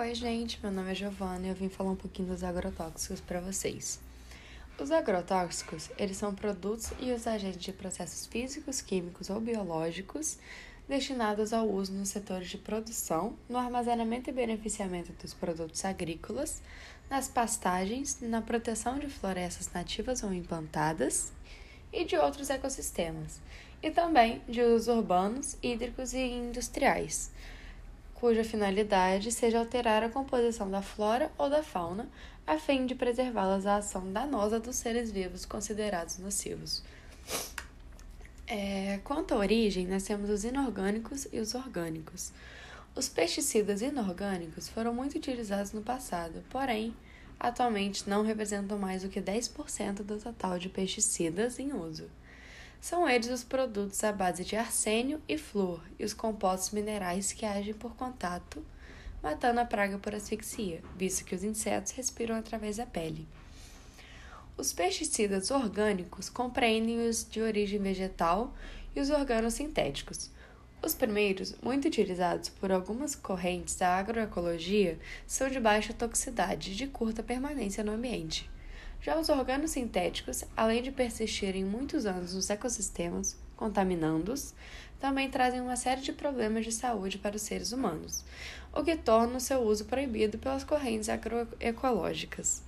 Oi, gente, meu nome é Giovana e eu vim falar um pouquinho dos agrotóxicos para vocês. Os agrotóxicos, eles são produtos e os agentes de processos físicos, químicos ou biológicos destinados ao uso nos setores de produção, no armazenamento e beneficiamento dos produtos agrícolas, nas pastagens, na proteção de florestas nativas ou implantadas e de outros ecossistemas, e também de usos urbanos, hídricos e industriais cuja finalidade seja alterar a composição da flora ou da fauna, a fim de preservá-las da ação danosa dos seres vivos considerados nocivos. É, quanto à origem, nós temos os inorgânicos e os orgânicos. Os pesticidas inorgânicos foram muito utilizados no passado, porém, atualmente não representam mais do que 10% do total de pesticidas em uso. São eles os produtos à base de arsênio e flúor e os compostos minerais que agem por contato, matando a praga por asfixia, visto que os insetos respiram através da pele. Os pesticidas orgânicos compreendem os de origem vegetal e os organosintéticos. Os primeiros, muito utilizados por algumas correntes da agroecologia, são de baixa toxicidade e de curta permanência no ambiente. Já os organos sintéticos, além de persistirem muitos anos nos ecossistemas, contaminando-os, também trazem uma série de problemas de saúde para os seres humanos, o que torna o seu uso proibido pelas correntes agroecológicas.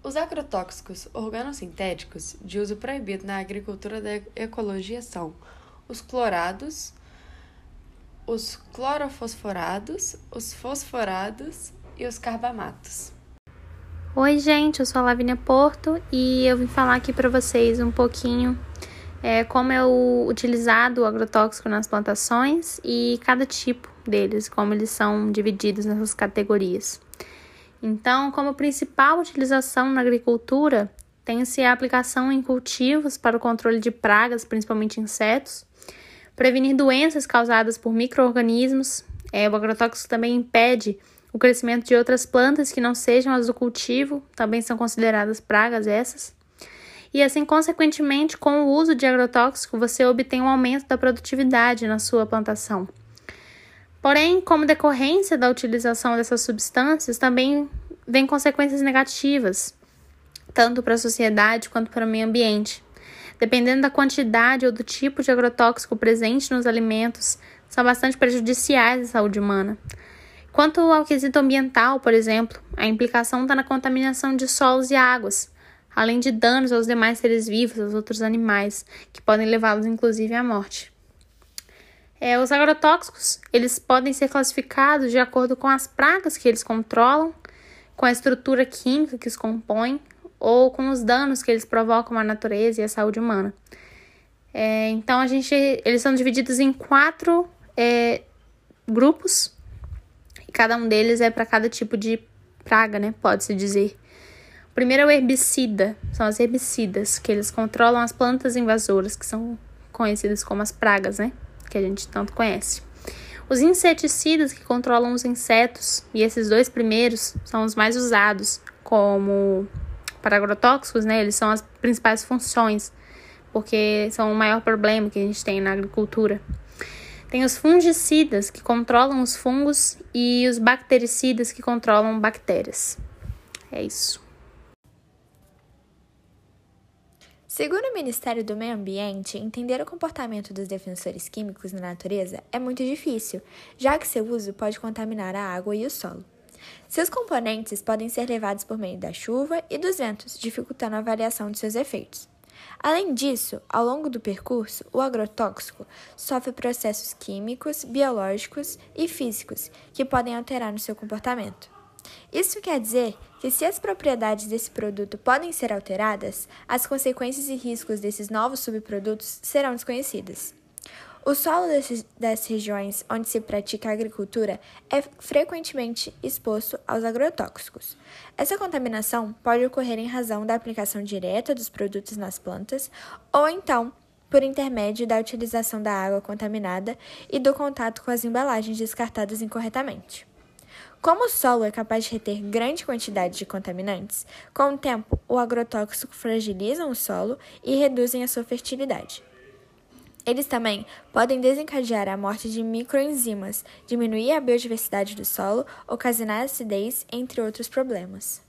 Os agrotóxicos organosintéticos de uso proibido na agricultura da ecologia são os clorados, os clorofosforados, os fosforados e os carbamatos. Oi, gente, eu sou a Lavínia Porto e eu vim falar aqui para vocês um pouquinho é, como é o utilizado o agrotóxico nas plantações e cada tipo deles, como eles são divididos nessas categorias. Então, como principal utilização na agricultura, tem-se a aplicação em cultivos para o controle de pragas, principalmente insetos, prevenir doenças causadas por micro-organismos. É, o agrotóxico também impede o crescimento de outras plantas que não sejam as do cultivo também são consideradas pragas essas. E assim, consequentemente, com o uso de agrotóxico, você obtém um aumento da produtividade na sua plantação. Porém, como decorrência da utilização dessas substâncias, também vem consequências negativas, tanto para a sociedade quanto para o meio ambiente. Dependendo da quantidade ou do tipo de agrotóxico presente nos alimentos, são bastante prejudiciais à saúde humana. Quanto ao quesito ambiental, por exemplo, a implicação está na contaminação de solos e águas, além de danos aos demais seres vivos, aos outros animais, que podem levá-los inclusive à morte. É, os agrotóxicos eles podem ser classificados de acordo com as pragas que eles controlam, com a estrutura química que os compõem ou com os danos que eles provocam à natureza e à saúde humana. É, então a gente, eles são divididos em quatro é, grupos cada um deles é para cada tipo de praga, né? Pode-se dizer. O primeiro é o herbicida, são as herbicidas, que eles controlam as plantas invasoras, que são conhecidas como as pragas, né? Que a gente tanto conhece. Os inseticidas, que controlam os insetos, e esses dois primeiros são os mais usados como para agrotóxicos, né? Eles são as principais funções, porque são o maior problema que a gente tem na agricultura. Tem os fungicidas, que controlam os fungos, e os bactericidas, que controlam bactérias. É isso. Segundo o Ministério do Meio Ambiente, entender o comportamento dos defensores químicos na natureza é muito difícil, já que seu uso pode contaminar a água e o solo. Seus componentes podem ser levados por meio da chuva e dos ventos, dificultando a avaliação de seus efeitos. Além disso, ao longo do percurso, o agrotóxico sofre processos químicos, biológicos e físicos que podem alterar no seu comportamento. Isso quer dizer que, se as propriedades desse produto podem ser alteradas, as consequências e riscos desses novos subprodutos serão desconhecidas. O solo desses, das regiões onde se pratica a agricultura é frequentemente exposto aos agrotóxicos. Essa contaminação pode ocorrer em razão da aplicação direta dos produtos nas plantas ou então por intermédio da utilização da água contaminada e do contato com as embalagens descartadas incorretamente. Como o solo é capaz de reter grande quantidade de contaminantes, com o tempo o agrotóxico fragilizam o solo e reduzem a sua fertilidade. Eles também podem desencadear a morte de microenzimas, diminuir a biodiversidade do solo, ocasionar acidez, entre outros problemas.